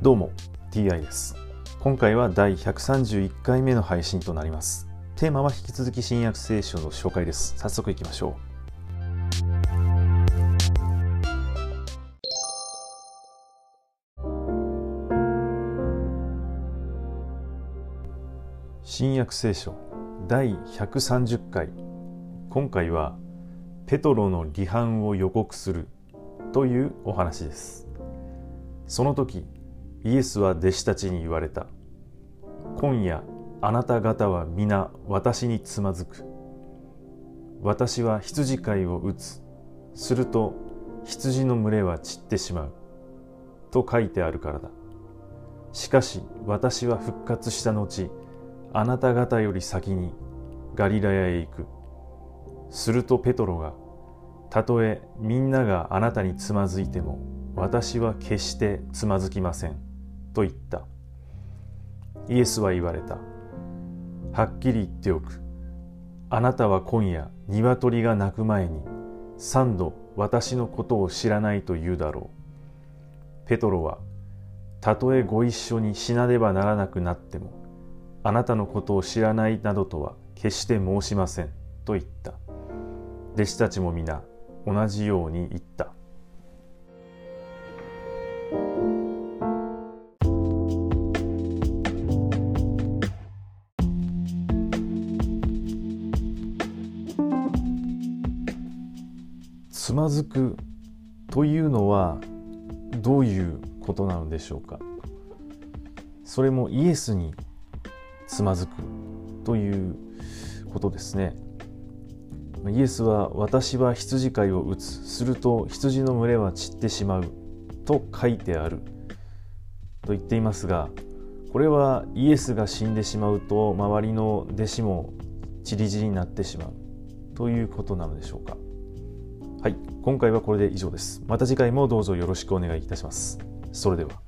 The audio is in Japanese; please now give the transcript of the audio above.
どうも TI です。今回は第131回目の配信となります。テーマは引き続き新約聖書の紹介です。早速いきましょう。新約聖書第130回。今回はペトロの離反を予告するというお話です。その時イエスは弟子たちに言われた。今夜あなた方は皆私につまずく。私は羊飼いを打つ。すると羊の群れは散ってしまう。と書いてあるからだ。しかし私は復活した後あなた方より先にガリラヤへ行く。するとペトロがたとえみんながあなたにつまずいても私は決してつまずきません。と言った。イエスは言われた。はっきり言っておく。あなたは今夜鶏が鳴く前に三度私のことを知らないと言うだろう。ペトロはたとえご一緒に死なねばならなくなってもあなたのことを知らないなどとは決して申しませんと言った。弟子たちも皆同じように言った。つまずくというのはどういうことなのでしょうか？それもイエスにつまずくということですね。イエスは私は羊飼いを打つすると羊の群れは散ってしまうと書いてある。と言っていますがこれはイエスが死んでしまうと周りの弟子も散り散りになってしまうということなのでしょうか？はい今回はこれで以上です。また次回もどうぞよろしくお願いいたします。それでは。